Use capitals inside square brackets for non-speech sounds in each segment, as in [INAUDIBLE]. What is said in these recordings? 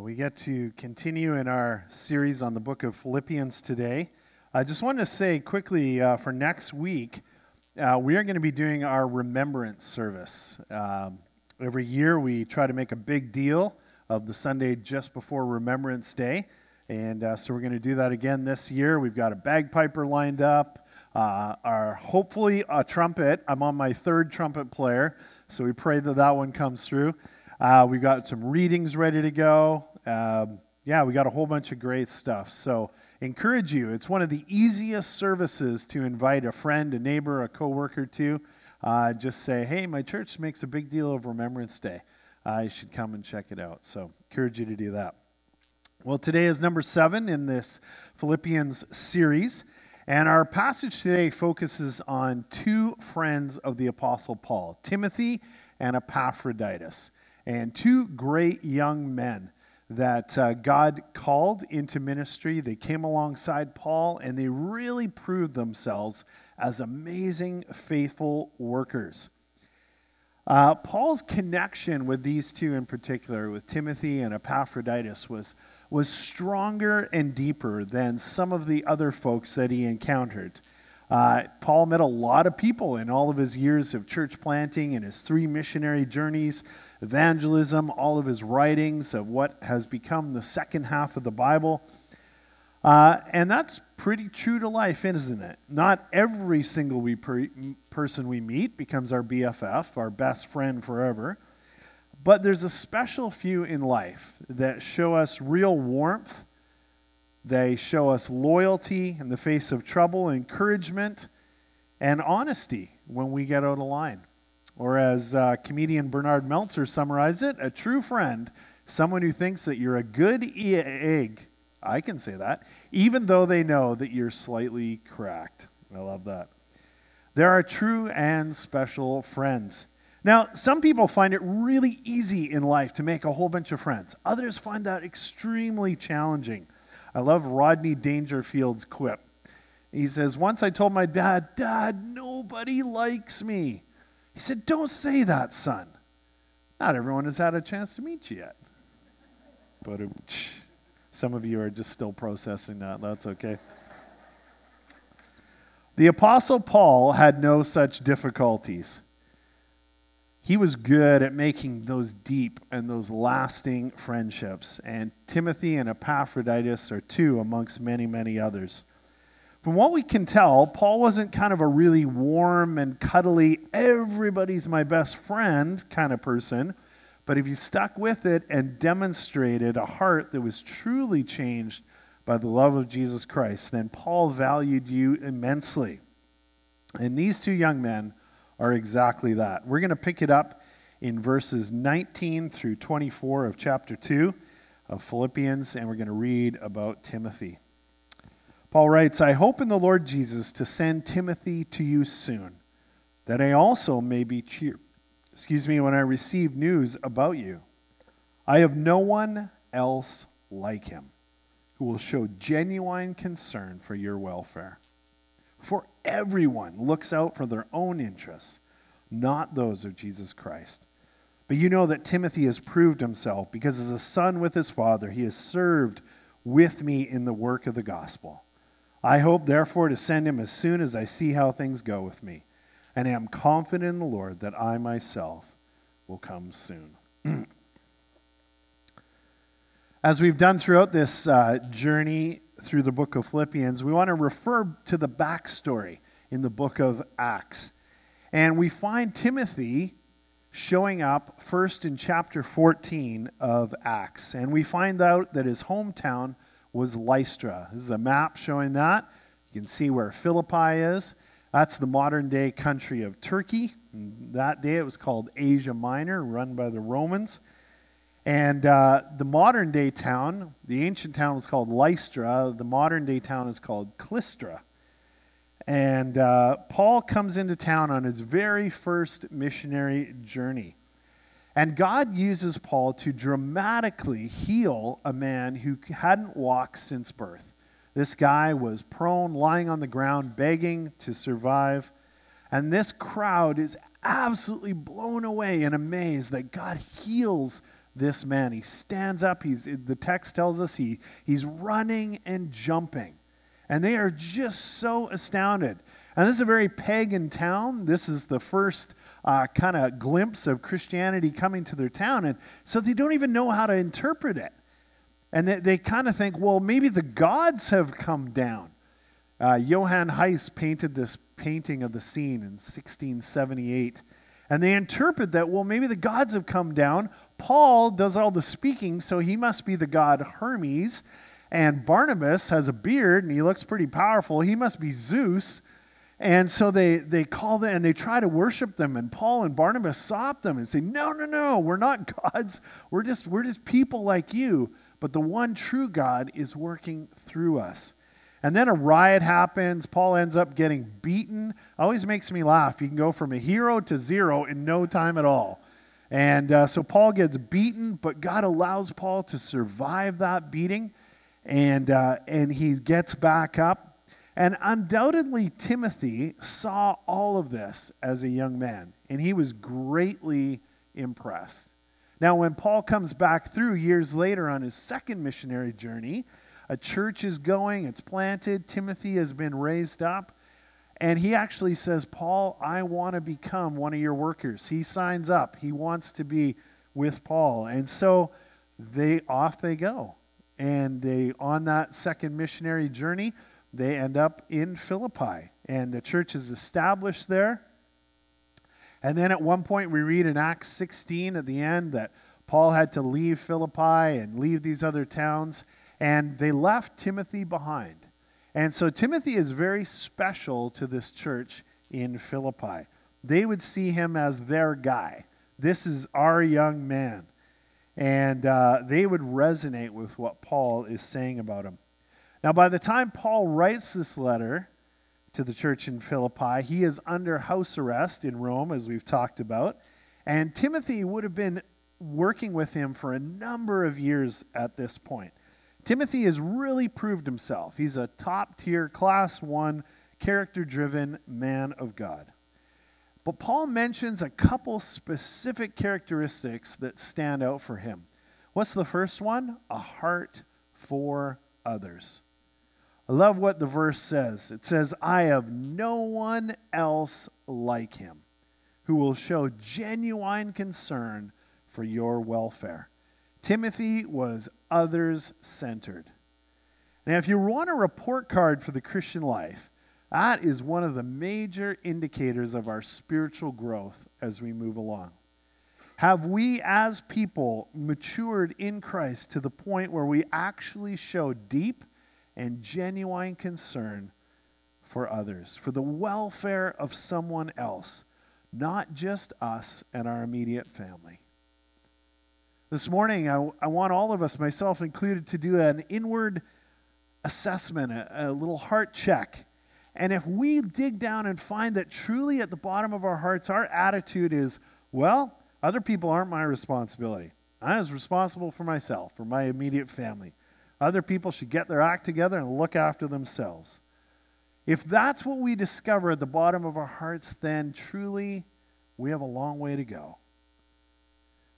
We get to continue in our series on the book of Philippians today. I just wanted to say quickly uh, for next week, uh, we are going to be doing our remembrance service. Um, every year, we try to make a big deal of the Sunday just before Remembrance Day. And uh, so we're going to do that again this year. We've got a bagpiper lined up, uh, our hopefully a trumpet. I'm on my third trumpet player, so we pray that that one comes through. Uh, we've got some readings ready to go. Um, yeah, we got a whole bunch of great stuff. So, encourage you. It's one of the easiest services to invite a friend, a neighbor, a coworker to. Uh, just say, hey, my church makes a big deal of Remembrance Day. Uh, should come and check it out. So, encourage you to do that. Well, today is number seven in this Philippians series. And our passage today focuses on two friends of the Apostle Paul, Timothy and Epaphroditus and two great young men that uh, God called into ministry. They came alongside Paul and they really proved themselves as amazing, faithful workers. Uh, Paul's connection with these two in particular, with Timothy and Epaphroditus, was, was stronger and deeper than some of the other folks that he encountered. Uh, Paul met a lot of people in all of his years of church planting and his three missionary journeys evangelism, all of his writings of what has become the second half of the Bible. Uh, and that's pretty true to life, isn't it? Not every single we per- person we meet becomes our BFF, our best friend forever. But there's a special few in life that show us real warmth. They show us loyalty in the face of trouble, encouragement, and honesty when we get out of line. Or as uh, comedian Bernard Meltzer summarized it, a true friend, someone who thinks that you're a good e- egg, I can say that, even though they know that you're slightly cracked. I love that. There are true and special friends. Now, some people find it really easy in life to make a whole bunch of friends. Others find that extremely challenging. I love Rodney Dangerfield's quip. He says, Once I told my dad, Dad, nobody likes me. He said, Don't say that, son. Not everyone has had a chance to meet you yet. But some of you are just still processing that. That's okay. The Apostle Paul had no such difficulties. He was good at making those deep and those lasting friendships. And Timothy and Epaphroditus are two amongst many, many others. From what we can tell, Paul wasn't kind of a really warm and cuddly, everybody's my best friend kind of person. But if you stuck with it and demonstrated a heart that was truly changed by the love of Jesus Christ, then Paul valued you immensely. And these two young men are exactly that. We're going to pick it up in verses 19 through 24 of chapter 2 of Philippians, and we're going to read about Timothy. Paul writes, I hope in the Lord Jesus to send Timothy to you soon, that I also may be cheered. Excuse me, when I receive news about you. I have no one else like him who will show genuine concern for your welfare. For everyone looks out for their own interests, not those of Jesus Christ. But you know that Timothy has proved himself because as a son with his father, he has served with me in the work of the gospel. I hope, therefore, to send him as soon as I see how things go with me, and am confident in the Lord that I myself will come soon. [CLEARS THROAT] as we've done throughout this uh, journey through the book of Philippians, we want to refer to the backstory in the book of Acts. And we find Timothy showing up first in chapter 14 of Acts. And we find out that his hometown was Lystra. This is a map showing that. You can see where Philippi is. That's the modern day country of Turkey. And that day it was called Asia Minor, run by the Romans. And uh, the modern day town, the ancient town was called Lystra. The modern day town is called Clystra. And uh, Paul comes into town on his very first missionary journey. And God uses Paul to dramatically heal a man who hadn't walked since birth. This guy was prone, lying on the ground, begging to survive. And this crowd is absolutely blown away and amazed that God heals this man. He stands up. He's, the text tells us he, he's running and jumping. And they are just so astounded. And this is a very pagan town. This is the first uh, kind of glimpse of Christianity coming to their town. And so they don't even know how to interpret it. And they, they kind of think, well, maybe the gods have come down. Uh, Johann Heiss painted this painting of the scene in 1678. And they interpret that, well, maybe the gods have come down. Paul does all the speaking, so he must be the god Hermes. And Barnabas has a beard and he looks pretty powerful. He must be Zeus. And so they, they call them and they try to worship them. And Paul and Barnabas stop them and say, No, no, no, we're not [LAUGHS] gods. We're just, we're just people like you. But the one true God is working through us. And then a riot happens. Paul ends up getting beaten. Always makes me laugh. You can go from a hero to zero in no time at all. And uh, so Paul gets beaten, but God allows Paul to survive that beating. And, uh, and he gets back up. And undoubtedly, Timothy saw all of this as a young man, and he was greatly impressed. Now, when Paul comes back through years later on his second missionary journey, a church is going, it's planted, Timothy has been raised up. And he actually says, Paul, I want to become one of your workers. He signs up. He wants to be with Paul. And so they off they go. And they on that second missionary journey, they end up in Philippi. And the church is established there. And then at one point we read in Acts 16 at the end that Paul had to leave Philippi and leave these other towns and they left Timothy behind. And so Timothy is very special to this church in Philippi. They would see him as their guy. This is our young man. And uh, they would resonate with what Paul is saying about him. Now, by the time Paul writes this letter to the church in Philippi, he is under house arrest in Rome, as we've talked about. And Timothy would have been working with him for a number of years at this point. Timothy has really proved himself. He's a top tier, class one, character driven man of God. But Paul mentions a couple specific characteristics that stand out for him. What's the first one? A heart for others. I love what the verse says. It says, I have no one else like him who will show genuine concern for your welfare. Timothy was others centered. Now, if you want a report card for the Christian life, that is one of the major indicators of our spiritual growth as we move along. Have we as people matured in Christ to the point where we actually show deep and genuine concern for others, for the welfare of someone else, not just us and our immediate family? This morning, I, I want all of us, myself included, to do an inward assessment, a, a little heart check. And if we dig down and find that truly at the bottom of our hearts, our attitude is, well, other people aren't my responsibility. I was responsible for myself, for my immediate family. Other people should get their act together and look after themselves. If that's what we discover at the bottom of our hearts, then truly we have a long way to go.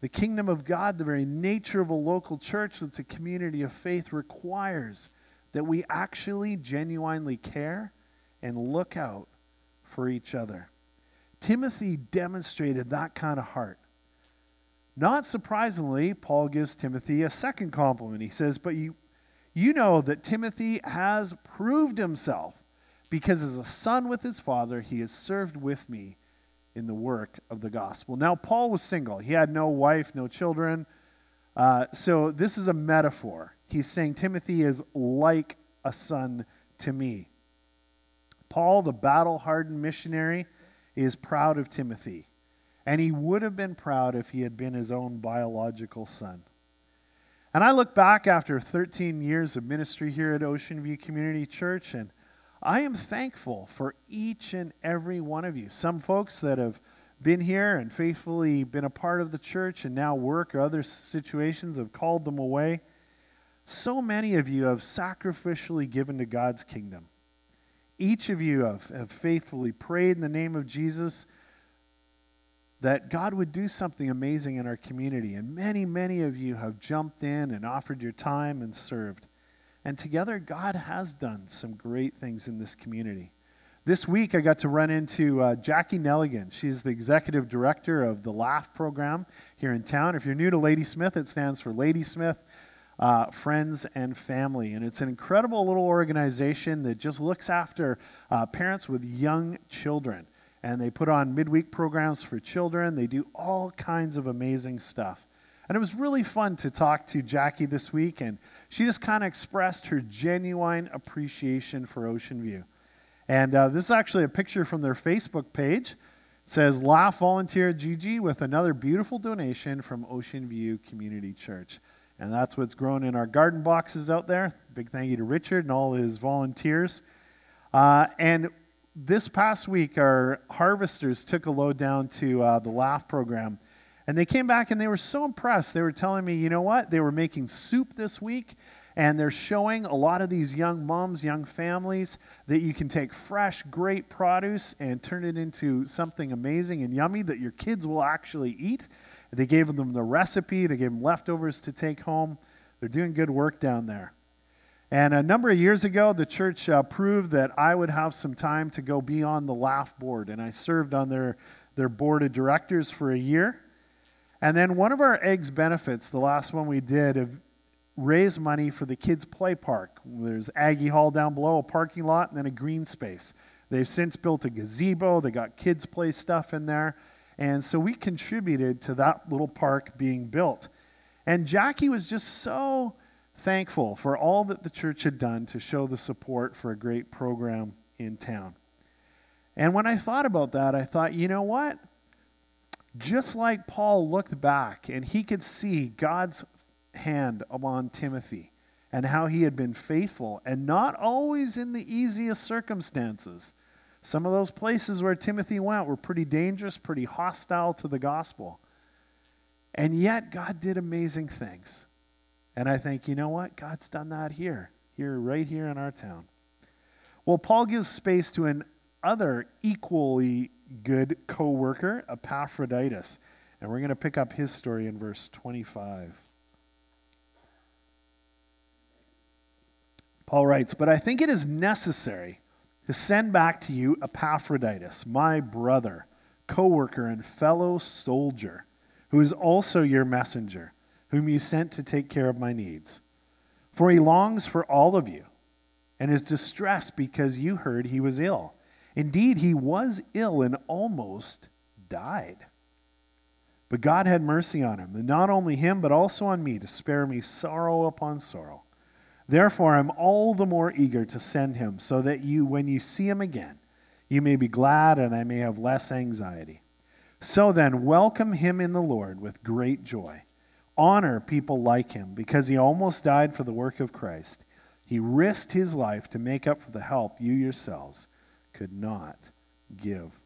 The kingdom of God, the very nature of a local church that's a community of faith, requires that we actually genuinely care and look out for each other. Timothy demonstrated that kind of heart. Not surprisingly, Paul gives Timothy a second compliment. He says, But you, you know that Timothy has proved himself because as a son with his father, he has served with me in the work of the gospel. Now, Paul was single, he had no wife, no children. Uh, so, this is a metaphor. He's saying Timothy is like a son to me. Paul, the battle hardened missionary, is proud of Timothy. And he would have been proud if he had been his own biological son. And I look back after 13 years of ministry here at Ocean View Community Church, and I am thankful for each and every one of you. Some folks that have been here and faithfully been a part of the church and now work or other situations have called them away. So many of you have sacrificially given to God's kingdom. Each of you have, have faithfully prayed in the name of Jesus that God would do something amazing in our community. And many, many of you have jumped in and offered your time and served. And together, God has done some great things in this community. This week, I got to run into uh, Jackie Nelligan. She's the executive director of the LaFF program here in town. If you're new to Ladysmith, it stands for Ladysmith uh, Friends and Family. And it's an incredible little organization that just looks after uh, parents with young children. And they put on midweek programs for children, they do all kinds of amazing stuff. And it was really fun to talk to Jackie this week, and she just kind of expressed her genuine appreciation for Ocean View. And uh, this is actually a picture from their Facebook page. It says, LaFF Volunteer Gigi with another beautiful donation from Ocean View Community Church. And that's what's grown in our garden boxes out there. Big thank you to Richard and all his volunteers. Uh, and this past week, our harvesters took a load down to uh, the LaFF program and they came back and they were so impressed. They were telling me, you know what? They were making soup this week, and they're showing a lot of these young moms, young families, that you can take fresh, great produce and turn it into something amazing and yummy that your kids will actually eat. They gave them the recipe, they gave them leftovers to take home. They're doing good work down there. And a number of years ago, the church uh, proved that I would have some time to go be on the LaFF board, and I served on their, their board of directors for a year. And then one of our eggs benefits, the last one we did, of raise money for the kids' play park. There's Aggie Hall down below, a parking lot, and then a green space. They've since built a gazebo. They got kids' play stuff in there. And so we contributed to that little park being built. And Jackie was just so thankful for all that the church had done to show the support for a great program in town. And when I thought about that, I thought, you know what? Just like Paul looked back and he could see God's hand upon Timothy and how he had been faithful and not always in the easiest circumstances. Some of those places where Timothy went were pretty dangerous, pretty hostile to the gospel. And yet, God did amazing things. And I think, you know what? God's done that here, here, right here in our town. Well, Paul gives space to an other equally good co worker, Epaphroditus. And we're going to pick up his story in verse 25. Paul writes, But I think it is necessary to send back to you Epaphroditus, my brother, co worker, and fellow soldier, who is also your messenger, whom you sent to take care of my needs. For he longs for all of you and is distressed because you heard he was ill. Indeed, he was ill and almost died. But God had mercy on him, and not only him, but also on me, to spare me sorrow upon sorrow. Therefore, I'm all the more eager to send him, so that you, when you see him again, you may be glad and I may have less anxiety. So then, welcome him in the Lord with great joy. Honor people like him, because he almost died for the work of Christ. He risked his life to make up for the help you yourselves could not give.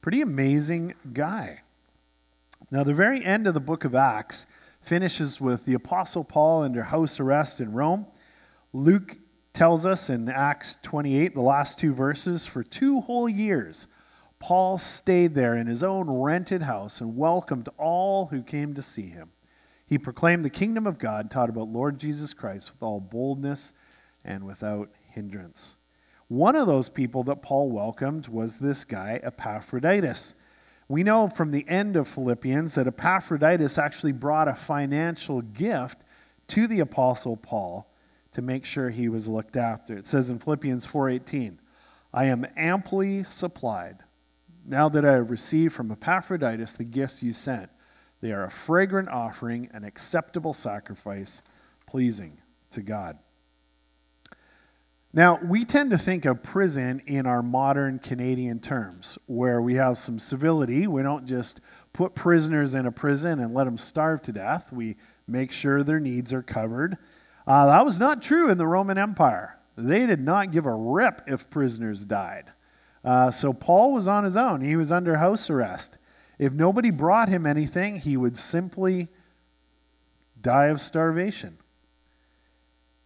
Pretty amazing guy. Now, the very end of the book of Acts finishes with the Apostle Paul under house arrest in Rome. Luke tells us in Acts 28, the last two verses, for two whole years, Paul stayed there in his own rented house and welcomed all who came to see him. He proclaimed the kingdom of God, taught about Lord Jesus Christ with all boldness and without hindrance. One of those people that Paul welcomed was this guy, Epaphroditus. We know from the end of Philippians that Epaphroditus actually brought a financial gift to the apostle Paul to make sure he was looked after. It says in Philippians 4:18, "I am amply supplied now that I have received from Epaphroditus the gifts you sent. They are a fragrant offering, an acceptable sacrifice, pleasing to God." Now, we tend to think of prison in our modern Canadian terms, where we have some civility. We don't just put prisoners in a prison and let them starve to death. We make sure their needs are covered. Uh, that was not true in the Roman Empire. They did not give a rip if prisoners died. Uh, so Paul was on his own. He was under house arrest. If nobody brought him anything, he would simply die of starvation.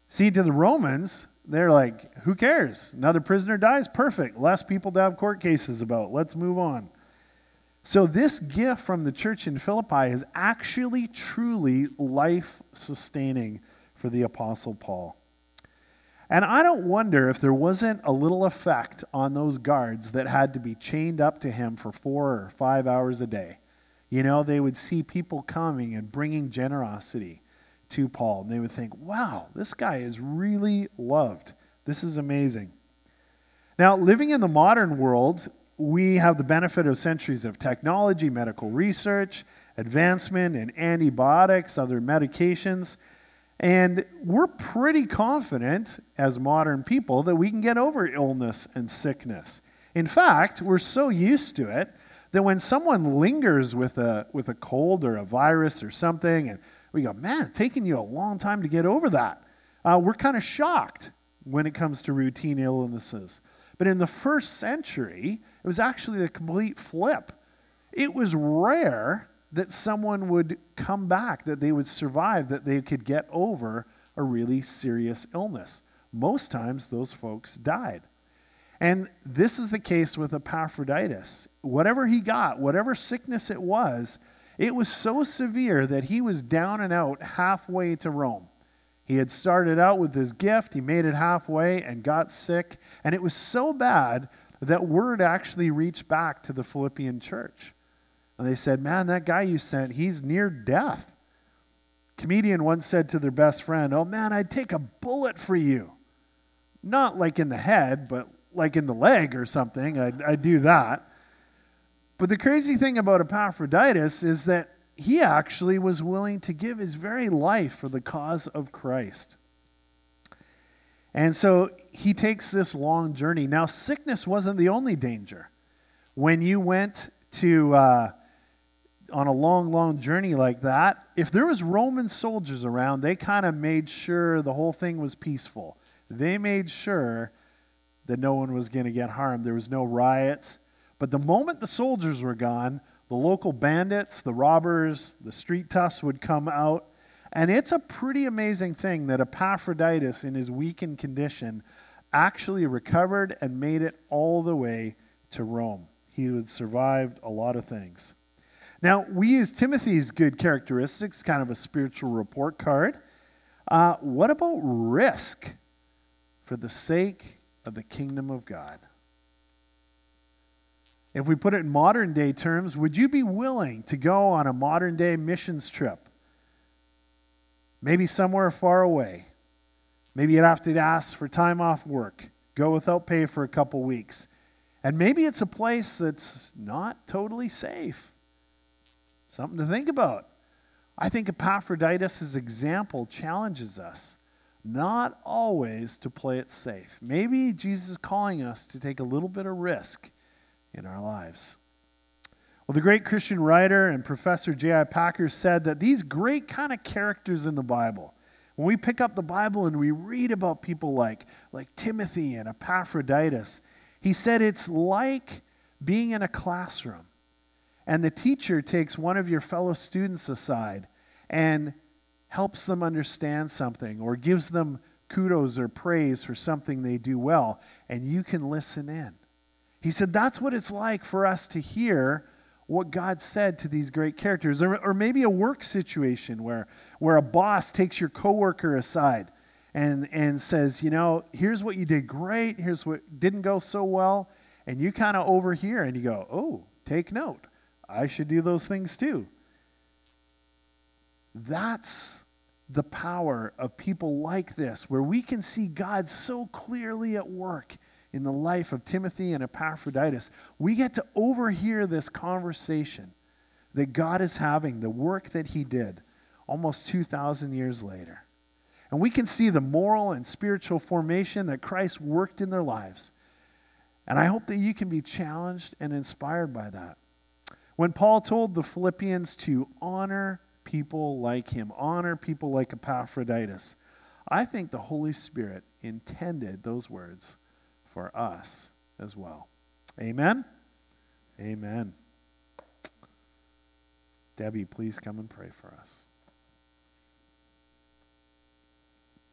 See, to the Romans, they're like, who cares? Another prisoner dies? Perfect. Less people to have court cases about. Let's move on. So, this gift from the church in Philippi is actually truly life sustaining for the Apostle Paul. And I don't wonder if there wasn't a little effect on those guards that had to be chained up to him for four or five hours a day. You know, they would see people coming and bringing generosity to Paul, and they would think, wow, this guy is really loved. This is amazing. Now, living in the modern world, we have the benefit of centuries of technology, medical research, advancement in antibiotics, other medications. And we're pretty confident as modern people that we can get over illness and sickness. In fact, we're so used to it that when someone lingers with a, with a cold or a virus or something, and we go, man, it's taking you a long time to get over that, uh, we're kind of shocked when it comes to routine illnesses. But in the first century, it was actually the complete flip. It was rare that someone would come back, that they would survive, that they could get over a really serious illness. Most times, those folks died. And this is the case with Epaphroditus. Whatever he got, whatever sickness it was, it was so severe that he was down and out halfway to Rome. He had started out with his gift, he made it halfway and got sick. And it was so bad that word actually reached back to the Philippian church. And they said, Man, that guy you sent, he's near death. comedian once said to their best friend, Oh man, I'd take a bullet for you. Not like in the head, but like in the leg or something. I'd, I'd do that. But the crazy thing about Epaphroditus is that he actually was willing to give his very life for the cause of Christ. And so he takes this long journey. Now, sickness wasn't the only danger. When you went to uh, on a long, long journey like that, if there was Roman soldiers around, they kind of made sure the whole thing was peaceful. They made sure that no one was going to get harmed. There was no riots. But the moment the soldiers were gone, the local bandits, the robbers, the street toughs would come out. And it's a pretty amazing thing that Epaphroditus, in his weakened condition, actually recovered and made it all the way to Rome. He had survived a lot of things. Now, we use Timothy's good characteristics, kind of a spiritual report card. Uh, what about risk for the sake of the kingdom of God? If we put it in modern day terms, would you be willing to go on a modern day missions trip? Maybe somewhere far away. Maybe you'd have to ask for time off work, go without pay for a couple weeks. And maybe it's a place that's not totally safe. Something to think about. I think Epaphroditus' example challenges us not always to play it safe. Maybe Jesus is calling us to take a little bit of risk in our lives. Well, the great Christian writer and professor J.I. Packer said that these great kind of characters in the Bible, when we pick up the Bible and we read about people like, like Timothy and Epaphroditus, he said it's like being in a classroom and the teacher takes one of your fellow students aside and helps them understand something or gives them kudos or praise for something they do well, and you can listen in. He said that's what it's like for us to hear what God said to these great characters. Or, or maybe a work situation where, where a boss takes your coworker aside and, and says, you know, here's what you did great, here's what didn't go so well, and you kind of overhear and you go, oh, take note. I should do those things too. That's the power of people like this, where we can see God so clearly at work in the life of Timothy and Epaphroditus. We get to overhear this conversation that God is having, the work that He did almost 2,000 years later. And we can see the moral and spiritual formation that Christ worked in their lives. And I hope that you can be challenged and inspired by that. When Paul told the Philippians to honor people like him, honor people like Epaphroditus, I think the Holy Spirit intended those words for us as well. Amen? Amen. Debbie, please come and pray for us.